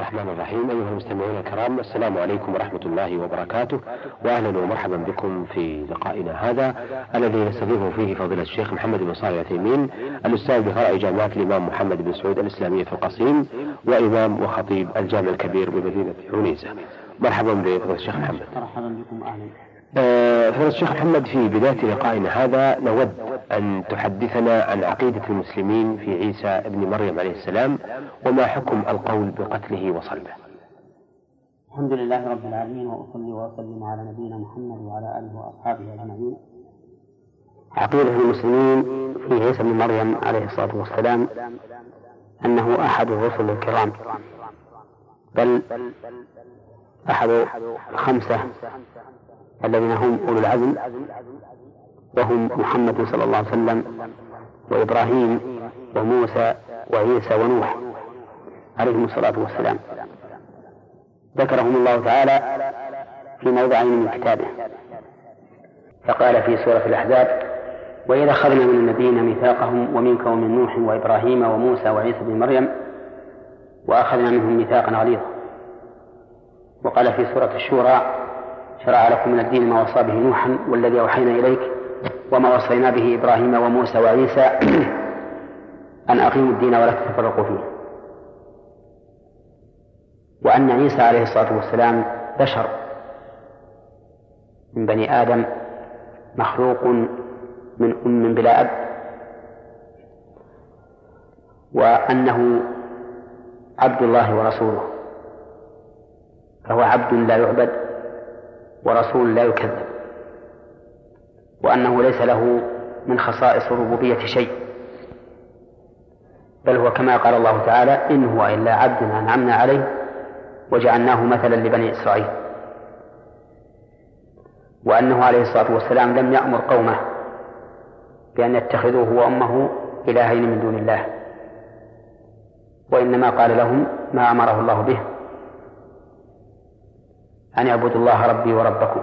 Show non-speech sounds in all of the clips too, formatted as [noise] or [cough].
الرحمن الرحيم. أيها المستمعون الكرام السلام عليكم ورحمة الله وبركاته. وأهلا ومرحبا بكم في لقائنا هذا الذي نستضيف فيه فضيلة الشيخ محمد بن صالح العثيمين الأستاذ بفرع جامعة الإمام محمد بن سعود الإسلامية في القصيم وإمام وخطيب الجامع الكبير بمدينة عنيزة. مرحبا بفضيلة الشيخ محمد. مرحبا بكم أهلا. آه، فضيلة الشيخ محمد في بداية لقائنا هذا نود أن تحدثنا عن عقيدة المسلمين في عيسى ابن مريم عليه السلام وما حكم القول بقتله وصلبه. الحمد لله رب العالمين وأصلي وأسلم على نبينا محمد وعلى آله وأصحابه أجمعين. عقيدة المسلمين في عيسى بن مريم عليه الصلاة والسلام أنه أحد الرسل الكرام بل أحد خمسة الذين هم أولو العزم. وهم محمد صلى الله عليه وسلم وإبراهيم وموسى وعيسى ونوح عليهم الصلاة والسلام. ذكرهم الله تعالى في موضعين من كتابه. فقال في سورة الأحزاب وإذا أخذنا من النبيين ميثاقهم ومنك ومن نوح وإبراهيم وموسى وعيسى بن مريم وأخذنا منهم ميثاقا غليظا. وقال في سورة الشورى شرع لكم من الدين ما وصى به نوحا والذي أوحينا إليك وما وصينا به إبراهيم وموسى وعيسى [clears throat] أن أقيموا الدين ولا تتفرقوا فيه. وأن عيسى عليه الصلاة والسلام بشر من بني آدم مخلوق من أم بلا أب. وأنه عبد الله ورسوله فهو عبد لا يعبد ورسول لا يكذب. وأنه ليس له من خصائص الربوبية شيء. بل هو كما قال الله تعالى إن هو إلا عبد أنعمنا عليه وجعلناه مثلا لبني إسرائيل. وأنه عليه الصلاة والسلام لم يأمر قومه بأن يتخذوه وأمه إلهين من دون الله. وإنما قال لهم ما أمره الله به أن اعبدوا الله ربي وربكم.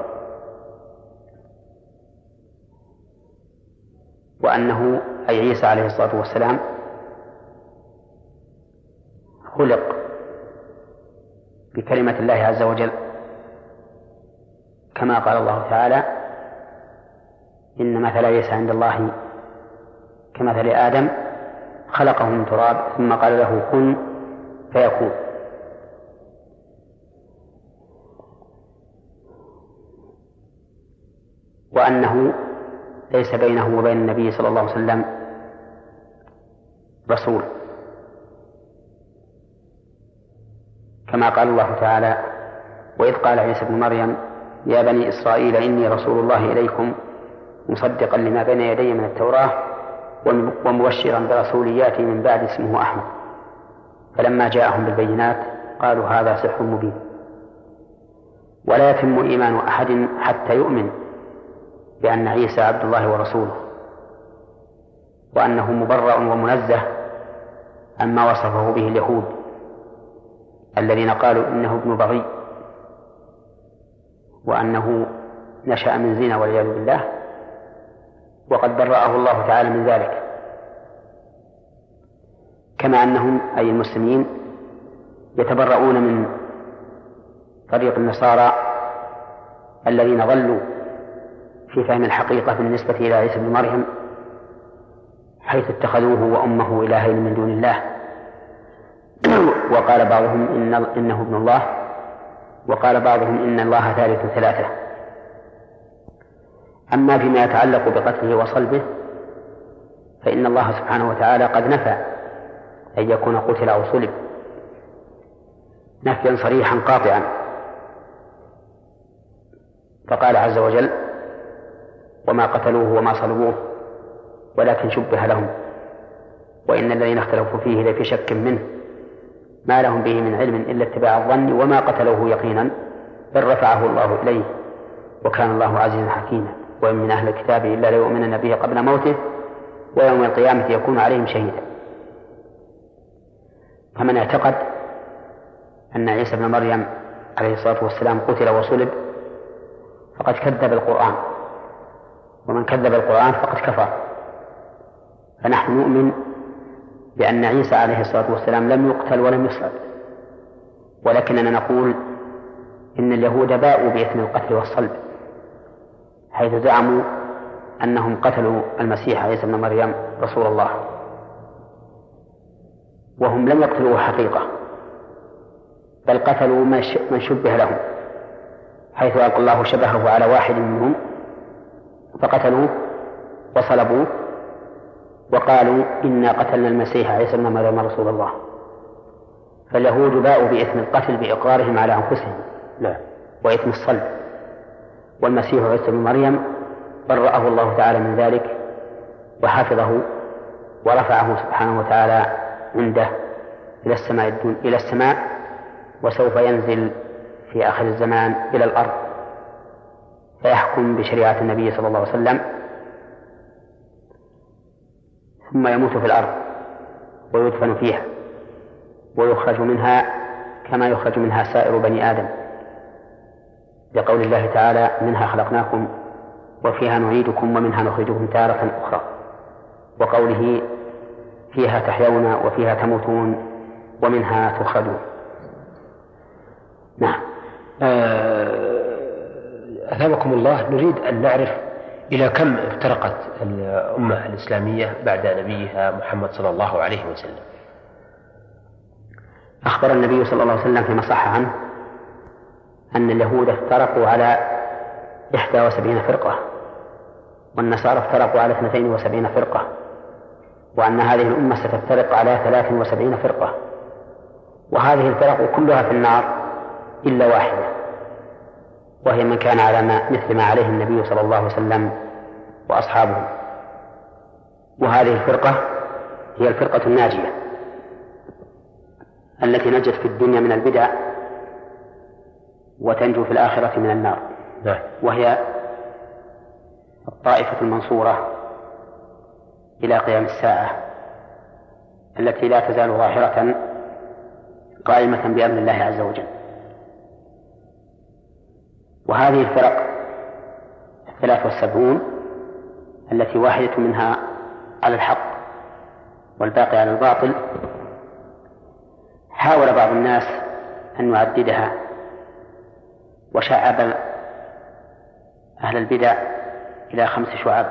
وأنه أي عيسى عليه الصلاة والسلام خلق بكلمة الله عز وجل. كما قال الله تعالى إن مثل عيسى عند الله كمثل آدم خلقه من تراب ثم قال له كن فيكون. وأنه ليس بينه وبين النبي صلى الله عليه وسلم رسول. كما قال الله تعالى وإذ قال عيسى ابن مريم يا بني إسرائيل إني رسول الله إليكم مصدقا لما بين يدي من التوراة ومبشرا برسول يأتي من بعد اسمه أحمد. فلما جاءهم بالبينات قالوا هذا سحر مبين. ولا يتم إيمان أحد حتى يؤمن. بأن عيسى عبد الله ورسوله وأنه مبرأ ومنزه عما وصفه به اليهود الذين قالوا إنه ابن بغي وأنه نشأ من زنا والعياذ بالله وقد برأه الله تعالى من ذلك. كما أنهم أي المسلمين يتبرؤون من طريق النصارى الذين ضلوا في فهم الحقيقة بالنسبة إلى عيسى بن مريم حيث اتخذوه وأمه إلهين من دون الله. [clears throat] وقال بعضهم إن إنه ابن الله وقال بعضهم إن الله ثالث ثلاثة. أما فيما يتعلق بقتله وصلبه فإن الله سبحانه وتعالى قد نفى أن يكون قتل أو صلب. نفيا صريحا قاطعا. فقال عز وجل وما قتلوه وما صلبوه ولكن شبه لهم. وإن الذين اختلفوا فيه لفي شك منه. ما لهم به من علم إلا اتباع الظن وما قتلوه يقينا بل رفعه الله إليه. وكان الله عزيزا حكيما. وإن من أهل الكتاب إلا ليؤمنن به قبل موته ويوم القيامة يكون عليهم شهيدا. فمن اعتقد أن عيسى بن مريم عليه الصلاة والسلام قتل وصلب فقد كذب القرآن. ومن كذب القرآن فقد كفر. فنحن نؤمن بأن عيسى عليه الصلاة والسلام لم يقتل ولم يصلب ولكننا نقول إن اليهود باءوا بإثم القتل والصلب حيث زعموا أنهم قتلوا المسيح عيسى بن مريم رسول الله. وهم لم يقتلوه حقيقة بل قتلوا من شبه لهم حيث ألقى الله شبهه على واحد منهم فقتلوه وصلبوه وقالوا إنا قتلنا المسيح عيسى بن مريم رسول الله. فاليهود باءوا بإثم القتل بإقرارهم على أنفسهم. لا. وإثم الصلب. والمسيح عيسى بن مريم برأه الله تعالى من ذلك وحفظه ورفعه سبحانه وتعالى عنده إلى السماء الدون إلى السماء وسوف ينزل في آخر الزمان إلى الأرض. فيحكم بشريعة النبي صلى الله عليه وسلم ثم يموت في الأرض ويدفن فيها ويخرج منها كما يخرج منها سائر بني آدم. لقول الله تعالى منها خلقناكم وفيها نعيدكم ومنها نخرجكم تارة أخرى. وقوله فيها تحيون وفيها تموتون ومنها تخرجون. نعم. آه، أثابكم الله نريد أن نعرف إلى كم افترقت الأمة الإسلامية بعد نبيها محمد صلى الله عليه وسلم. أخبر النبي صلى الله عليه وسلم فيما صح عنه أن اليهود افترقوا على إحدى وسبعين فرقة والنصارى افترقوا على اثنتين وسبعين فرقة وأن هذه الأمة ستفترق على ثلاث وسبعين فرقة وهذه الفرق كلها في النار إلا واحدة. وهي من كان على ما مثل ما عليه النبي صلى الله عليه وسلم وأصحابه. وهذه الفرقة هي الفرقة الناجية التي نجت في الدنيا من البدع وتنجو في الآخرة من النار. وهي الطائفة المنصورة إلى قيام الساعة التي لا تزال ظاهرة قائمة بأمر الله عز وجل. وهذه الفرق الثلاث والسبعون التي واحدة منها على الحق والباقي على الباطل حاول بعض الناس أن يعددها وشعب أهل البدع إلى خمس شعب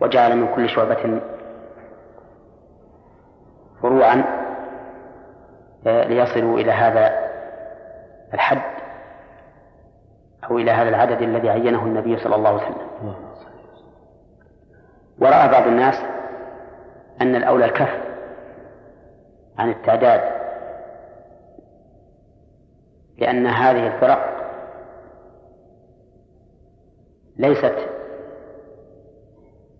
وجعل من كل شعبة فروعا آه، ليصلوا إلى هذا الحد. أو إلى هذا العدد الذي عينه النبي صلى الله عليه وسلم. ورأى بعض الناس أن الأولى الكف عن التعداد لأن هذه الفرق ليست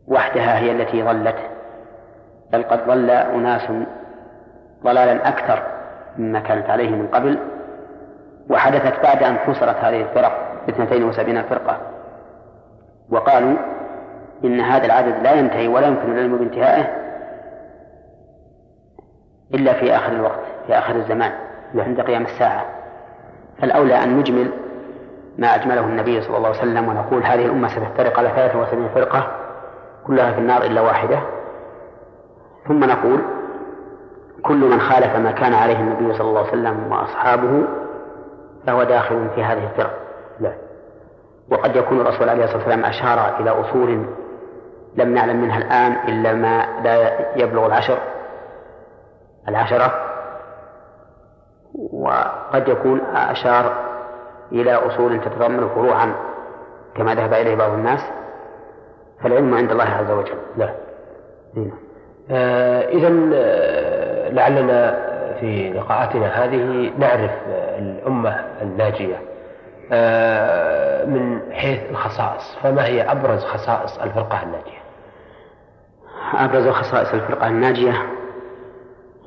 وحدها هي التي ضلت بل قد ضل أناس ضلالا أكثر مما كانت عليه من قبل وحدثت بعد أن حصرت هذه الفرق. اثنتين وسبعين فرقة. وقالوا إن هذا العدد لا ينتهي ولا يمكن العلم بانتهائه إلا في آخر الوقت في آخر الزمان عند قيام الساعة. فالأولى أن نجمل ما أجمله النبي صلى الله عليه وسلم ونقول هذه الأمة ستفترق على 73 فرقة كلها في النار إلا واحدة. ثم نقول كل من خالف ما كان عليه النبي صلى الله عليه وسلم وأصحابه فهو داخل في هذه الفرق لا وقد يكون الرسول عليه الصلاة والسلام أشار إلى أصول لم نعلم منها الآن إلا ما لا يبلغ العشر العشرة. وقد يكون أشار إلى أصول تتضمن فروعا كما ذهب إليه بعض الناس فالعلم عند الله عز وجل. لا. آه إذا آه، لعلنا في لقاءاتنا هذه نعرف الأمة الناجية. آه من حيث الخصائص. فما هي أبرز خصائص الفرقة الناجية؟ أبرز خصائص الفرقة الناجية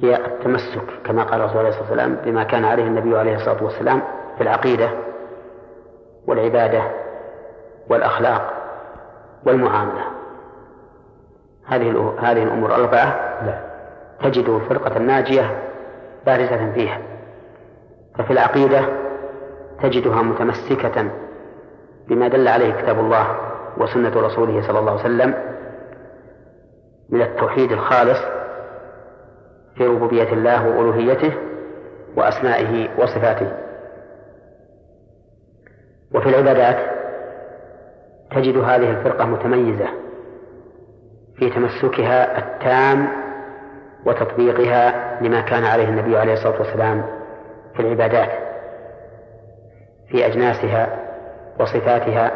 هي التمسك كما قال الرسول عليه الصلاة والسلام بما كان عليه النبي عليه الصلاة والسلام في العقيدة والعبادة والأخلاق والمعاملة. هذه هذه الأمور الأربعة تجد الفرقة الناجية بارزة فيها. ففي العقيدة تجدها متمسكة بما دل عليه كتاب الله وسنة رسوله صلى الله عليه وسلم من التوحيد الخالص في ربوبية الله وألوهيته وأسمائه وصفاته. وفي العبادات تجد هذه الفرقة متميزة في تمسكها التام وتطبيقها لما كان عليه النبي عليه الصلاة والسلام في العبادات. في أجناسها وصفاتها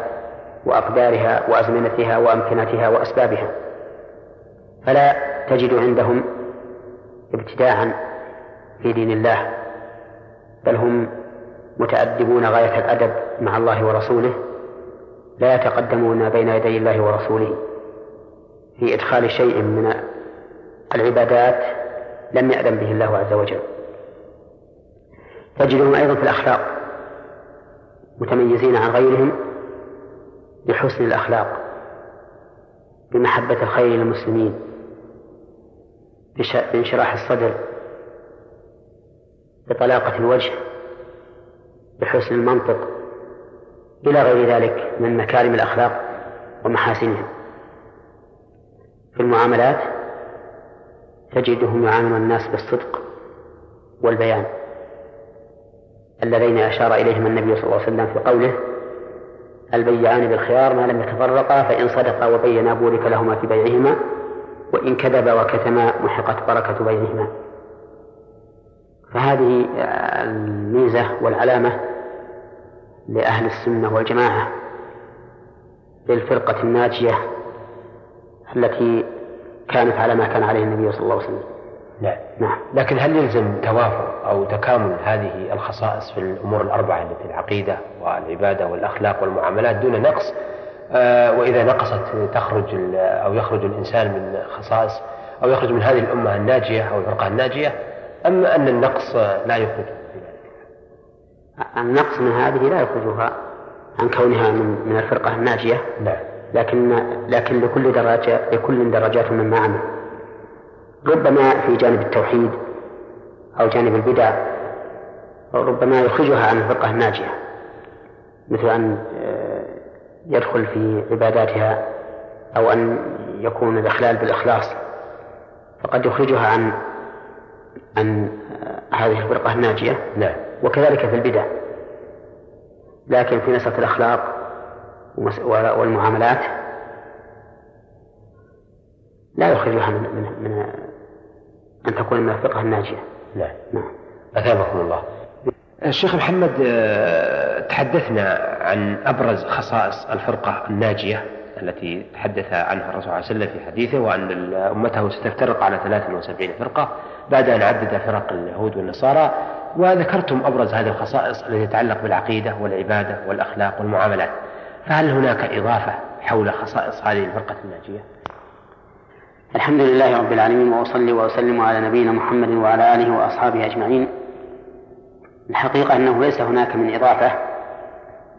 وأقدارها وأزمنتها وأمكنتها وأسبابها. فلا تجد عندهم ابتداعا في دين الله بل هم متأدبون غاية الأدب مع الله ورسوله لا يتقدمون بين يدي الله ورسوله. في إدخال شيء من العبادات لم يأذن به الله عز وجل. تجدهم أيضا في الأخلاق. متميزين عن غيرهم بحسن الأخلاق بمحبة الخير للمسلمين بانشراح الصدر بطلاقة الوجه بحسن المنطق إلى غير ذلك من مكارم الأخلاق ومحاسنها في المعاملات تجدهم يعاملون الناس بالصدق والبيان. اللذين أشار إليهما النبي صلى الله عليه وسلم في قوله البيعان بالخيار ما لم يتفرقا فإن صدقا وبينا بورك لهما في بيعهما وإن كذبا وكتما محقت بركة بينهما فهذه الميزة والعلامة لأهل السنة والجماعة للفرقة الناجية التي كانت على ما كان عليه النبي صلى الله عليه وسلم. نعم نعم. لكن هل يلزم توافر أو تكامل هذه الخصائص في الأمور الأربعة التي العقيدة والعبادة والأخلاق والمعاملات دون نقص؟ آه وإذا نقصت تخرج أو يخرج الإنسان من خصائص أو يخرج من هذه الأمة الناجية أو الفرقة الناجية أم أن النقص لا يخرج النقص من هذه لا يخرجها عن كونها من من الفرقة الناجية. نعم. لكن لكن لكل درجة لكل درجات مما عمل. ربما في جانب التوحيد أو جانب البدع ربما يخرجها عن الفرقة الناجية مثل أن آه، يدخل في عباداتها أو أن يكون الإخلال بالإخلاص فقد يخرجها عن عن آه، هذه الفرقة الناجية. نعم. وكذلك في البدع لكن في مسألة الأخلاق والمعاملات لا يخرجها من, من, من أن تكون من الفقه الناجية. نعم نعم. أثابكم الله. الشيخ محمد آه، تحدثنا عن أبرز خصائص الفرقة الناجية التي تحدث عنها الرسول صلى الله عليه وسلم في حديثه وأن أمته ستفترق على 73 فرقة. بعد أن عدد فرق اليهود والنصارى وذكرتم أبرز هذه الخصائص التي تتعلق بالعقيدة والعبادة والأخلاق والمعاملات. فهل هناك إضافة حول خصائص هذه الفرقة الناجية؟ الحمد لله رب العالمين وأصلي وأسلم على نبينا محمد وعلى آله وأصحابه أجمعين. الحقيقة أنه ليس هناك من إضافة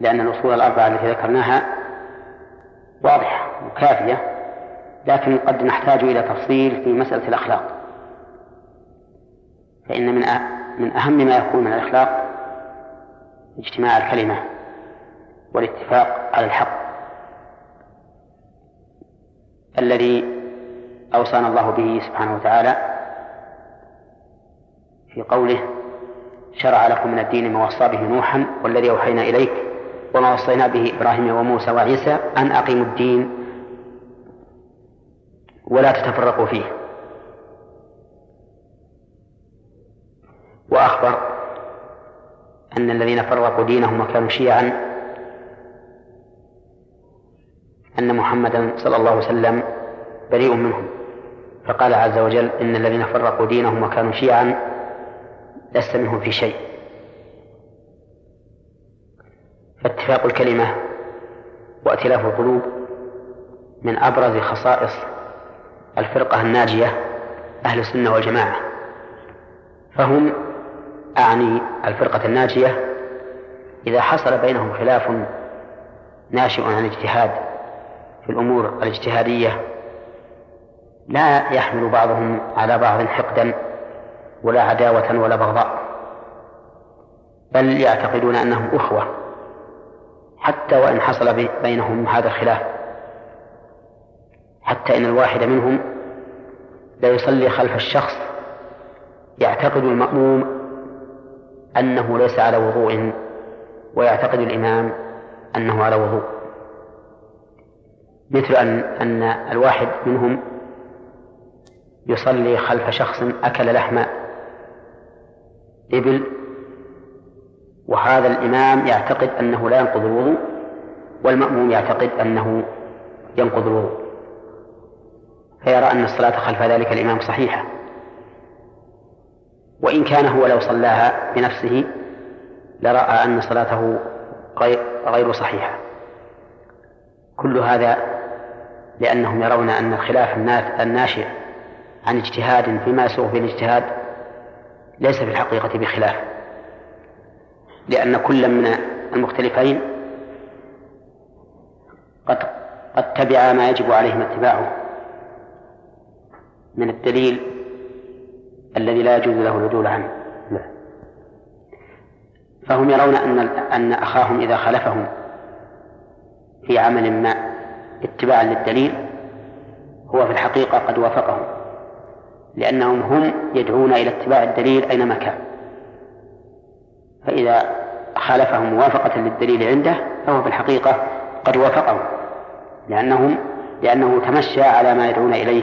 لأن الأصول الأربعة التي ذكرناها واضحة وكافية لكن قد نحتاج إلى تفصيل في مسألة الأخلاق. فإن من من أهم ما يكون من الأخلاق اجتماع الكلمة والاتفاق على الحق. الذي أوصانا الله به سبحانه وتعالى في قوله شرع لكم من الدين ما وصى به نوحا والذي أوحينا إليك وما وصينا به إبراهيم وموسى وعيسى أن أقيموا الدين ولا تتفرقوا فيه. وأخبر أن الذين فرقوا دينهم وكانوا شيعا أن محمدا صلى الله عليه وسلم بريء منهم. فقال عز وجل إن الذين فرقوا دينهم وكانوا شيعا لست منهم في شيء. فاتفاق الكلمة وائتلاف القلوب من أبرز خصائص الفرقة الناجية أهل السنة والجماعة فهم أعني الفرقة الناجية إذا حصل بينهم خلاف ناشئ عن اجتهاد في الأمور الاجتهادية لا يحمل بعضهم على بعض حقدا ولا عداوة ولا بغضاء بل يعتقدون أنهم أخوة حتى وإن حصل بينهم هذا الخلاف. حتى إن الواحد منهم لا يصلي خلف الشخص يعتقد المأموم أنه ليس على وضوء ويعتقد الإمام أنه على وضوء. مثل أن أن الواحد منهم يصلي خلف شخص أكل لحم إبل وهذا الإمام يعتقد أنه لا ينقض الوضوء والمأموم يعتقد أنه ينقض الوضوء. فيرى أن الصلاة خلف ذلك الإمام صحيحة. وإن كان هو لو صلاها بنفسه لرأى أن صلاته غير صحيحة. كل هذا لأنهم يرون أن الخلاف الناشئ عن اجتهاد فيما يسوغ في الاجتهاد ليس في الحقيقة بخلاف لأن كل من المختلفين قد قد تبع ما يجب عليهم اتباعه من الدليل الذي لا يجوز له العدول عنه نعم. فهم يرون أن أن أخاهم إذا خلفهم في عمل ما اتباعا للدليل هو في الحقيقة قد وافقهم لأنهم هم يدعون إلى اتباع الدليل أينما كان. فإذا خالفهم موافقة للدليل عنده فهو في الحقيقة قد وافقهم لأنهم لأنه تمشى على ما يدعون إليه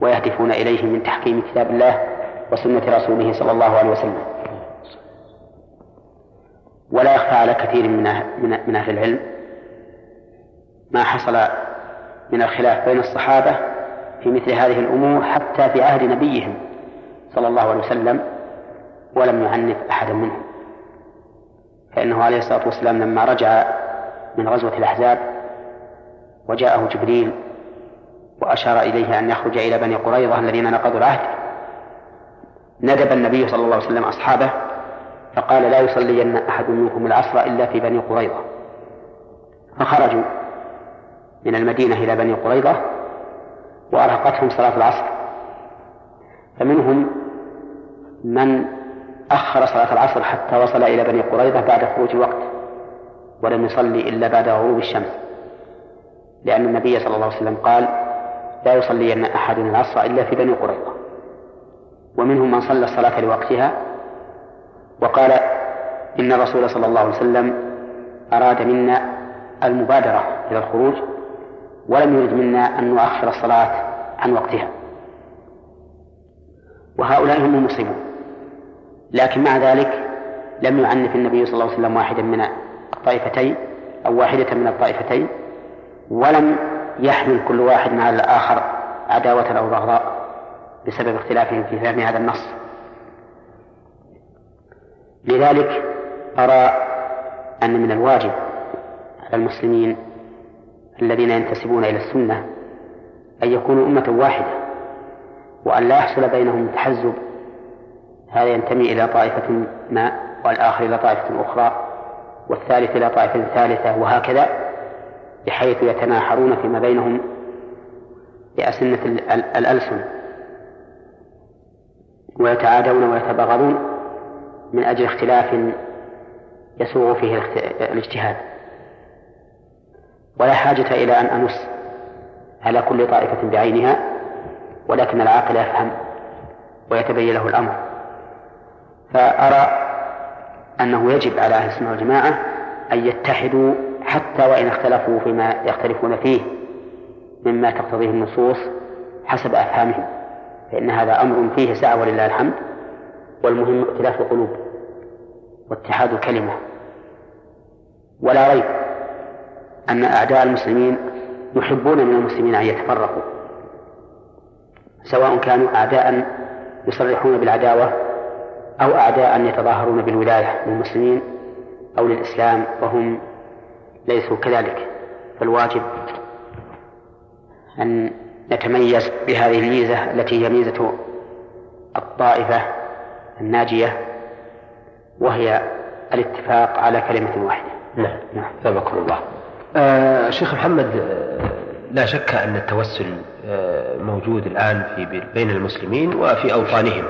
ويهدفون إليه من تحكيم كتاب الله وسنة رسوله صلى الله عليه وسلم. ولا يخفى على كثير من من أهل العلم ما حصل من الخلاف بين الصحابة في مثل هذه الأمور حتى في عهد نبيهم صلى الله عليه وسلم ولم يعنف أحدا منهم. فإنه عليه الصلاة والسلام لما رجع من غزوة الأحزاب وجاءه جبريل وأشار إليه أن يخرج إلى بني قريظة الذين نقضوا العهد ندب النبي صلى الله عليه وسلم أصحابه فقال لا يصلين أحد منكم العصر إلا في بني قريظة. فخرجوا من المدينة إلى بني قريظة وأرهقتهم صلاة العصر. فمنهم من أخر صلاة العصر حتى وصل إلى بني قريظة بعد خروج الوقت ولم يصلي إلا بعد غروب الشمس. لأن النبي صلى الله عليه وسلم قال لا يصلين أحد العصر إلا في بني قريظة. ومنهم من صلى الصلاة لوقتها وقال إن الرسول صلى الله عليه وسلم أراد منا المبادرة إلى الخروج ولم يرد منا أن نؤخر الصلاة عن وقتها. وهؤلاء هم المصيبون. لكن مع ذلك لم يعنف النبي صلى الله عليه وسلم واحدا من الطائفتين أو واحدة من الطائفتين ولم يحمل كل واحد مع الآخر عداوة أو بغضاء بسبب اختلافهم في فهم هذا النص. لذلك أرى أن من الواجب على المسلمين الذين ينتسبون إلى السنة أن يكونوا أمة واحدة وأن لا يحصل بينهم تحزب. هذا ينتمي إلى طائفة ما والآخر إلى طائفة أخرى والثالث إلى طائفة ثالثة وهكذا بحيث يتناحرون فيما بينهم بأسنة الألسن. ويتعادون ويتباغضون من أجل اختلاف يسوغ فيه الاجتهاد. ولا حاجة إلى أن أنص على كل طائفة بعينها ولكن العاقل يفهم ويتبين له الأمر. فأرى أنه يجب على أهل السنة والجماعة أن يتحدوا حتى وإن اختلفوا فيما يختلفون فيه مما تقتضيه النصوص حسب أفهامهم فإن هذا أمر فيه سعة ولله الحمد والمهم ائتلاف القلوب واتحاد الكلمة. ولا ريب أن أعداء المسلمين يحبون من المسلمين أن يتفرقوا سواء كانوا أعداء يصرحون بالعداوة أو أعداء يتظاهرون بالولاية للمسلمين أو للإسلام وهم ليسوا كذلك. فالواجب أن نتميز بهذه الميزة التي هي ميزة الطائفة الناجية وهي الاتفاق على كلمة واحدة. نعم. نعم. الله. آه شيخ محمد آه لا شك أن التوسل آه موجود الآن في بين المسلمين وفي أوطانهم.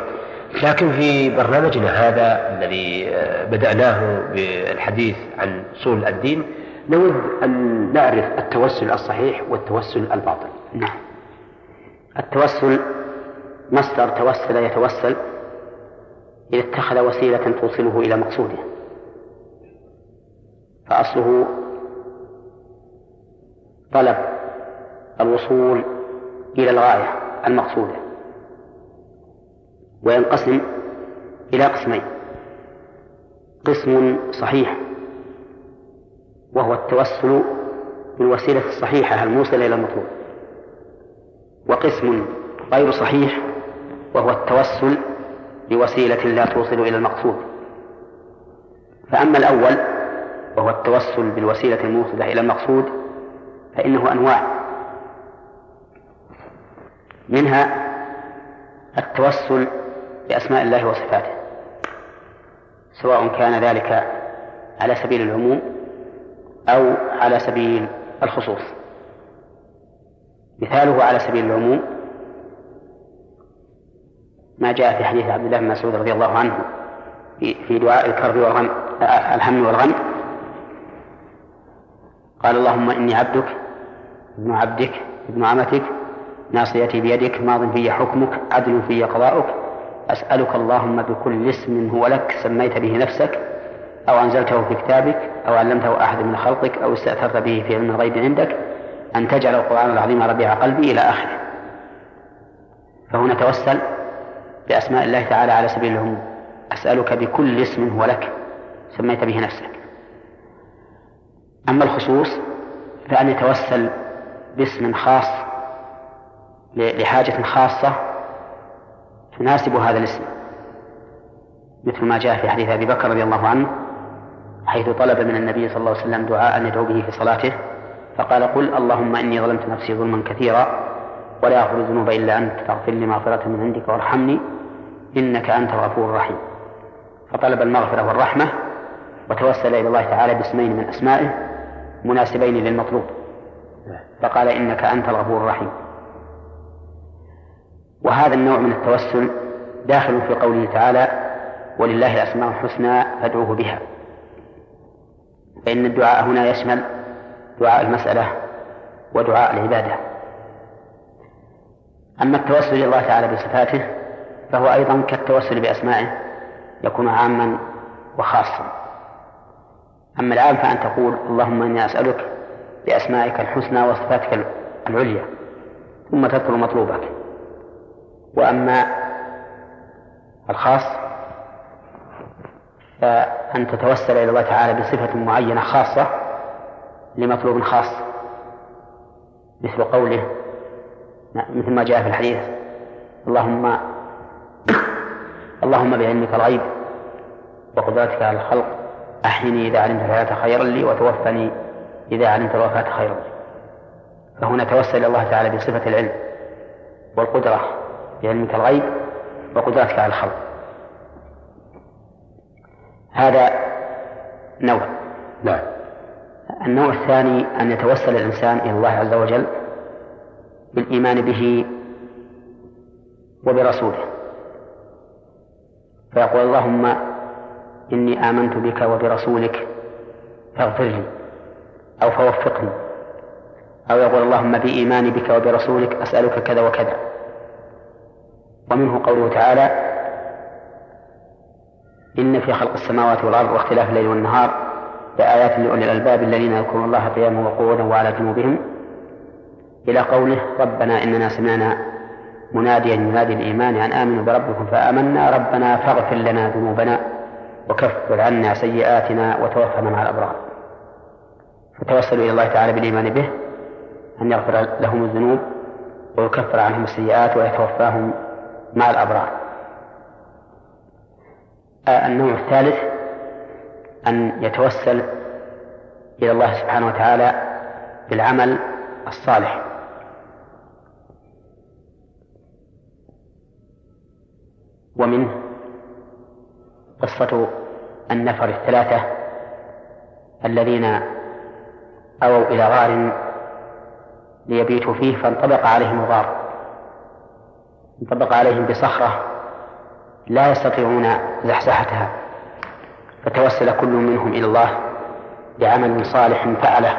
لكن في برنامجنا هذا الذي بدأناه بالحديث عن أصول الدين نود أن نعرف التوسل الصحيح والتوسل الباطل. نعم. التوسل مصدر توسل يتوسل إذا اتخذ وسيلة توصله إلى مقصوده. فأصله طلب الوصول إلى الغاية المقصودة وينقسم إلى قسمين قسم صحيح وهو التوسل بالوسيلة الصحيحة الموصلة إلى المطلوب وقسم غير صحيح وهو التوسل بوسيلة لا توصل إلى المقصود. فأما الأول وهو التوسل بالوسيلة الموصلة إلى المقصود فإنه أنواع. منها التوسل بأسماء الله وصفاته سواء كان ذلك على سبيل العموم أو على سبيل الخصوص. مثاله على سبيل العموم ما جاء في حديث عبد الله بن مسعود رضي الله عنه في دعاء الكرب والغم الهم والغم. قال اللهم إني عبدك ابن عبدك ابن عمتك ناصيتي بيدك ماض في حكمك عدل في قضاؤك أسألك اللهم بكل اسم هو لك سميت به نفسك أو أنزلته في كتابك أو علمته أحد من خلقك أو استأثرت به في علم الغيب عندك أن تجعل القرآن العظيم ربيع قلبي إلى آخره. فهنا توسل بأسماء الله تعالى على سبيل العموم. أسألك بكل اسم هو لك سميت به نفسك. أما الخصوص فأن يتوسل باسم خاص لحاجة خاصة تناسب هذا الاسم. مثل ما جاء في حديث أبي بكر رضي الله عنه حيث طلب من النبي صلى الله عليه وسلم دعاء يدعو به في صلاته فقال قل اللهم إني ظلمت نفسي ظلما كثيرا ولا يغفر الذنوب إلا أنت فاغفر لي مغفرة من عندك وارحمني إنك أنت الغفور الرحيم. فطلب المغفرة والرحمة وتوسل إلى الله تعالى باسمين من أسمائه مناسبين للمطلوب. فقال إنك أنت الغفور الرحيم. وهذا النوع من التوسل داخل في قوله تعالى ولله الأسماء الحسنى فادعوه بها. فإن الدعاء هنا يشمل دعاء المسألة ودعاء العبادة. أما التوسل إلى الله تعالى بصفاته فهو أيضا كالتوسل بأسمائه يكون عاما وخاصا. أما العام فأن تقول اللهم إني أسألك بأسمائك الحسنى وصفاتك العليا ثم تذكر مطلوبك. وأما الخاص فأن تتوسل إلى الله تعالى بصفة معينة خاصة لمطلوب خاص. مثل قوله مثل ما جاء في الحديث اللهم اللهم بعلمك الغيب وقدرتك على الخلق أحيني إذا علمت الحياة خيرا لي وتوفني إذا علمت الوفاة خيرا لي فهنا توسل إلى الله تعالى بصفة العلم والقدرة بعلمك الغيب وقدرتك على الخلق. هذا نوع. نعم. النوع الثاني أن يتوسل الإنسان إلى الله عز وجل بالإيمان به وبرسوله. فيقول اللهم إني آمنت بك وبرسولك فاغفر لي. أو فوفقني. أو يقول اللهم بإيماني بك وبرسولك أسألك كذا وكذا. ومنه قوله تعالى إن في خلق السماوات والأرض واختلاف الليل والنهار لآيات لأولي الألباب الذين يذكرون الله قياما وقعودا وعلى جنوبهم. إلى قوله ربنا إننا سمعنا مناديا ينادي الإيمان أن آمنوا بربكم فآمنا. ربنا فاغفر لنا ذنوبنا وكفر عنا سيئاتنا وتوفنا مع الأبرار. فتوسلوا إلى الله تعالى بالإيمان به أن يغفر لهم الذنوب ويكفر عنهم السيئات ويتوفاهم مع الأبرار. النوع الثالث أن يتوسل إلى الله سبحانه وتعالى بالعمل الصالح. ومنه قصة النفر الثلاثة الذين أووا إلى غار ليبيتوا فيه فانطبق عليهم الغار. انطبق عليهم بصخرة لا يستطيعون زحزحتها. فتوسل كل منهم إلى الله بعمل صالح فعله.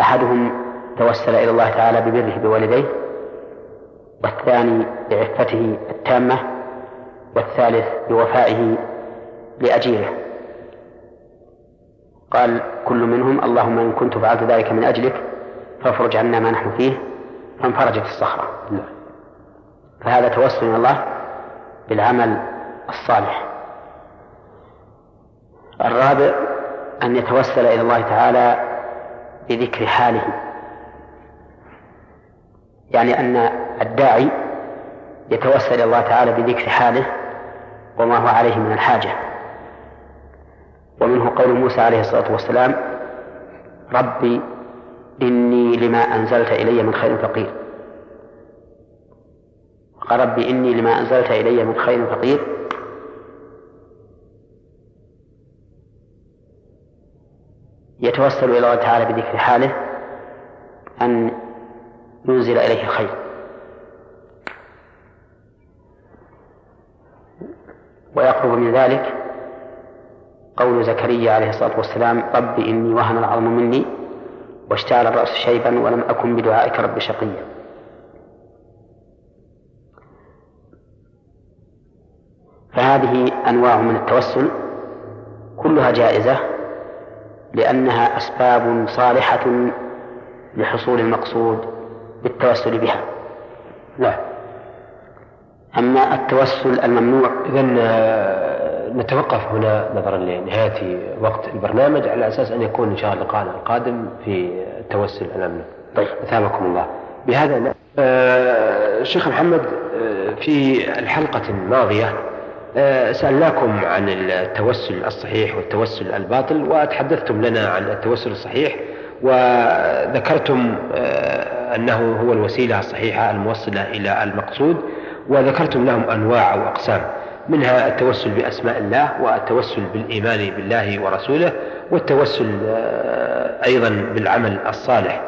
أحدهم توسل إلى الله تعالى ببره بوالديه والثاني بعفته التامة والثالث بوفائه لأجيره. قال كل منهم اللهم إن كنت فعلت ذلك من أجلك فافرج عنا ما نحن فيه فانفرجت الصخرة. نعم. فهذا توسل إلى الله بالعمل الصالح. الرابع أن يتوسل إلى الله تعالى بذكر حاله. يعني أن الداعي يتوسل إلى الله تعالى بذكر حاله وما هو عليه من الحاجة. ومنه قول موسى عليه الصلاة والسلام ربي إني لما أنزلت إلي من خير فقير. قال ربي إني لما أنزلت إلي من خير فقير. يتوسل إلى الله تعالى بذكر حاله أن ينزل إليه الخير. ويقرب من ذلك قول زكريا عليه الصلاة والسلام رب إني وهن العظم مني واشتعل الرأس شيبا ولم أكن بدعائك رب شقيا. فهذه أنواع من التوسل كلها جائزة لأنها أسباب صالحة لحصول المقصود بالتوسل بها. نعم. أما التوسل الممنوع إذا آه، نتوقف هنا نظرا لنهاية وقت البرنامج على أساس أن يكون إن شاء الله لقاءنا القادم في التوسل الأمني طيب. أثابكم الله. بهذا آه شيخ محمد آه في الحلقة الماضية آه سألناكم عن التوسل الصحيح والتوسل الباطل وتحدثتم لنا عن التوسل الصحيح وذكرتم آه أنه هو الوسيلة الصحيحة الموصلة إلى المقصود وذكرتم لهم أنواع أو أقسام منها التوسل بأسماء الله والتوسل بالإيمان بالله ورسوله والتوسل آه، أيضا بالعمل الصالح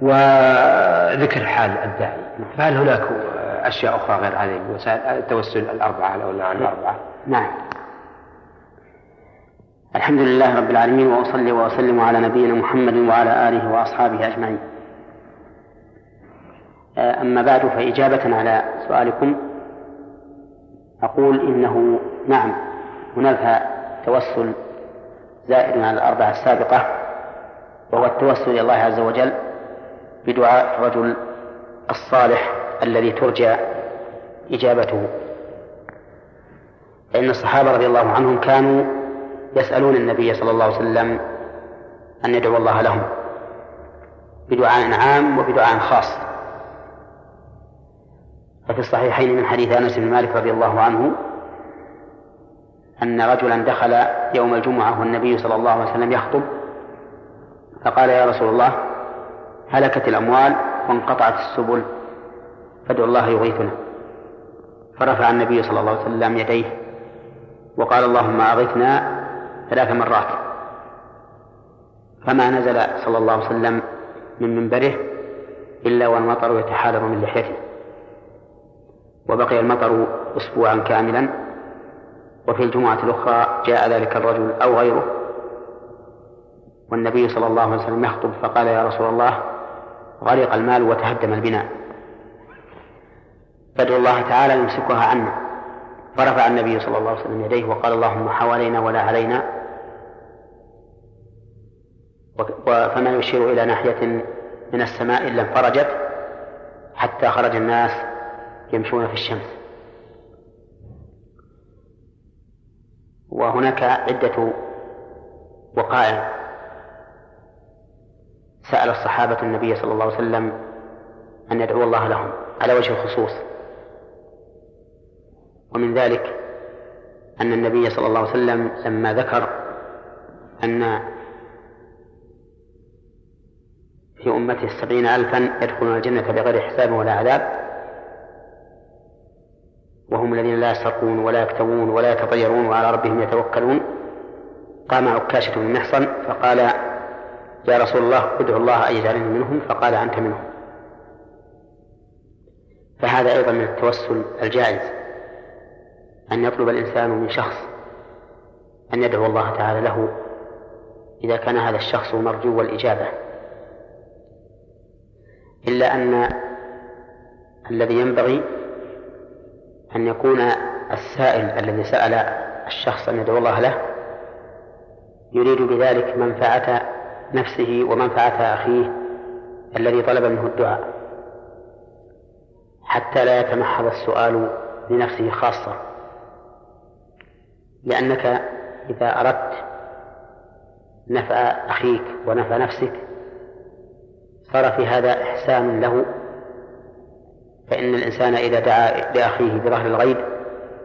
وذكر حال الداعي. فهل هناك أشياء أخرى غير هذه الوسائل التوسل الأربعة أو الأربعة. نعم. الحمد لله رب العالمين وأصلي وأسلم على نبينا محمد وعلى آله وأصحابه أجمعين. آه، أما بعد فإجابة على سؤالكم أقول إنه نعم هناك توسل زائد على الأربعة السابقة وهو التوسل إلى الله عز وجل بدعاء الرجل الصالح الذي ترجى إجابته. فإن الصحابة رضي الله عنهم كانوا يسألون النبي صلى الله عليه وسلم أن يدعو الله لهم بدعاء عام وبدعاء خاص. ففي الصحيحين من حديث أنس بن مالك رضي الله عنه أن رجلا دخل يوم الجمعة والنبي صلى الله عليه وسلم يخطب فقال يا رسول الله هلكت الأموال وانقطعت السبل فادعو الله يغيثنا. فرفع النبي صلى الله عليه وسلم يديه وقال اللهم اغثنا ثلاث مرات. فما نزل صلى الله عليه وسلم من منبره إلا والمطر يتحالر من لحيته. وبقي المطر أسبوعا كاملا. وفي الجمعة الأخرى جاء ذلك الرجل أو غيره. والنبي صلى الله عليه وسلم يخطب فقال يا رسول الله غرق المال وتهدم البناء. فادعو الله تعالى يمسكها عنا. فرفع النبي صلى الله عليه وسلم يديه وقال اللهم حوالينا ولا علينا. فما يشير إلى ناحية من السماء إلا انفرجت حتى خرج الناس يمشون في الشمس. وهناك عدة وقائع سأل الصحابة النبي صلى الله عليه وسلم أن يدعو الله لهم على وجه الخصوص. ومن ذلك أن النبي صلى الله عليه وسلم لما ذكر أن في أمته السبعين ألفا يدخلون الجنة بغير حساب ولا عذاب وهم الذين لا يسرقون ولا يكتوون ولا يتطيرون وعلى ربهم يتوكلون. قام عكاشة بن محصن فقال يا رسول الله ادعو الله أن يجعلني منهم. فقال أنت منهم. فهذا أيضا من التوسل الجائز أن يطلب الإنسان من شخص أن يدعو الله تعالى له إذا كان هذا الشخص مرجو الإجابة إلا أن الذي ينبغي أن يكون السائل الذي سأل الشخص أن يدعو الله له يريد بذلك منفعة نفسه ومنفعة أخيه الذي طلب منه الدعاء حتى لا يتمحض السؤال لنفسه خاصة. لأنك إذا أردت نفع أخيك ونفع نفسك صار في هذا إحسان له فإن الإنسان إذا دعا لأخيه بظهر الغيب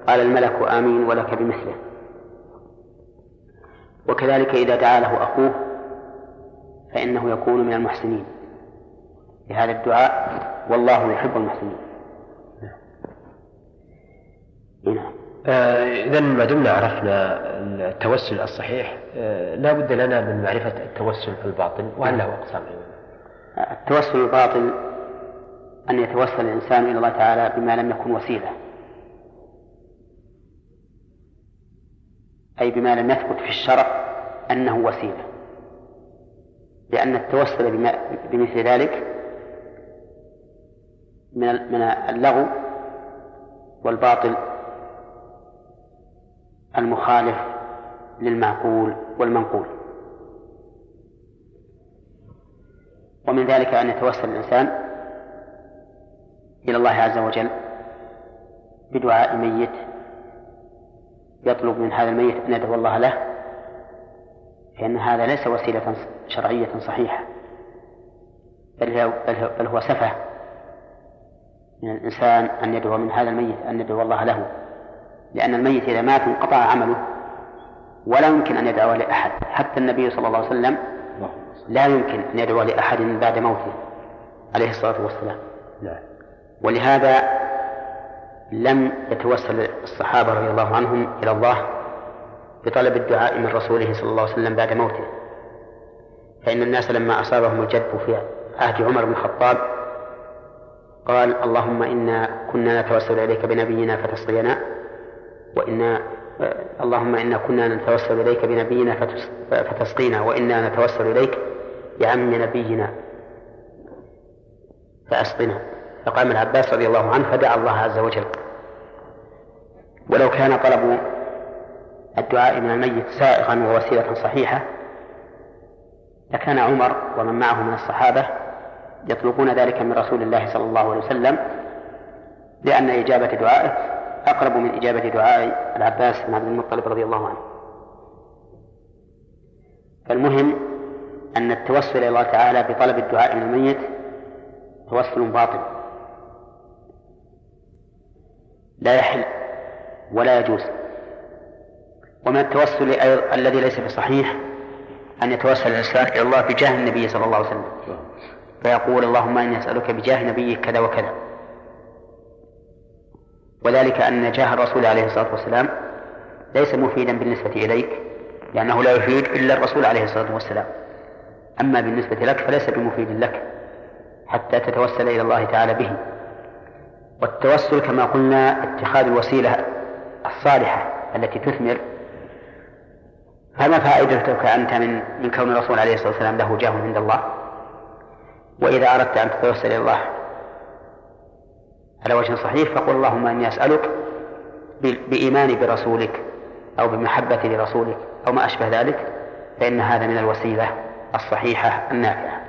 قال الملك آمين ولك بمثله وكذلك إذا دعا له أخوه فإنه يكون من المحسنين. بهذا الدعاء والله يحب المحسنين. نعم. آه إذا ما دمنا عرفنا التوسل الصحيح. آه لا بد لنا من معرفة التوسل الباطل وهل له أقسام التوسل الباطل أن يتوسل الإنسان إلى الله تعالى بما لم يكن وسيلة. أي بما لم يثبت في الشرع أنه وسيلة. لأن التوسل بمثل ذلك من من اللغو والباطل المخالف للمعقول والمنقول. ومن ذلك أن يتوسل الإنسان إلى الله عز وجل بدعاء ميت يطلب من هذا الميت أن يدعو الله له فإن هذا ليس وسيلة شرعية صحيحة بل بل هو سفه من الإنسان أن يدعو من هذا الميت أن يدعو الله له لأن الميت إذا مات انقطع عمله ولا يمكن أن يدعو لأحد حتى النبي صلى الله عليه وسلم لا يمكن أن يدعو لأحد بعد موته عليه الصلاة والسلام لا. ولهذا لم يتوسل الصحابة رضي الله عنهم إلى الله بطلب الدعاء من رسوله صلى الله عليه وسلم بعد موته. فإن الناس لما أصابهم الجد في عهد عمر بن الخطاب قال اللهم إنا كنا نتوسل إليك بنبينا فتسقينا وإنا اللهم إنا كنا نتوسل إليك بنبينا فتسقينا وإنا نتوسل إليك بعم نبينا فأسقنا. فقام العباس رضي الله عنه فدعا الله عز وجل. ولو كان طلب الدعاء من الميت سائغا ووسيلة صحيحة لكان عمر ومن معه من الصحابة يطلبون ذلك من رسول الله صلى الله عليه وسلم لأن إجابة دعائه أقرب من إجابة دعاء العباس بن عبد المطلب رضي الله عنه. فالمهم أن التوسل إلى الله تعالى بطلب الدعاء من الميت توسل باطل. لا يحل ولا يجوز. ومن التوسل الذي ليس بصحيح أن يتوسل الإنسان إلى الله بجاه النبي صلى الله عليه وسلم. فيقول اللهم إني أسألك بجاه نبيك كذا وكذا. وذلك أن جاه الرسول عليه الصلاة والسلام ليس مفيدا بالنسبة إليك لأنه لا يفيد إلا الرسول عليه الصلاة والسلام. أما بالنسبة لك فليس بمفيد لك حتى تتوسل إلى الله تعالى به. والتوسل كما قلنا اتخاذ الوسيلة الصالحة التي تثمر. فما فائدتك أنت من من كون الرسول عليه الصلاة والسلام له جاه عند الله؟ وإذا أردت أن تتوسل إلى الله على وجه صحيح فقل اللهم إني أسألك بإيماني برسولك أو بمحبتي لرسولك أو ما أشبه ذلك فإن هذا من الوسيلة الصحيحة النافعة.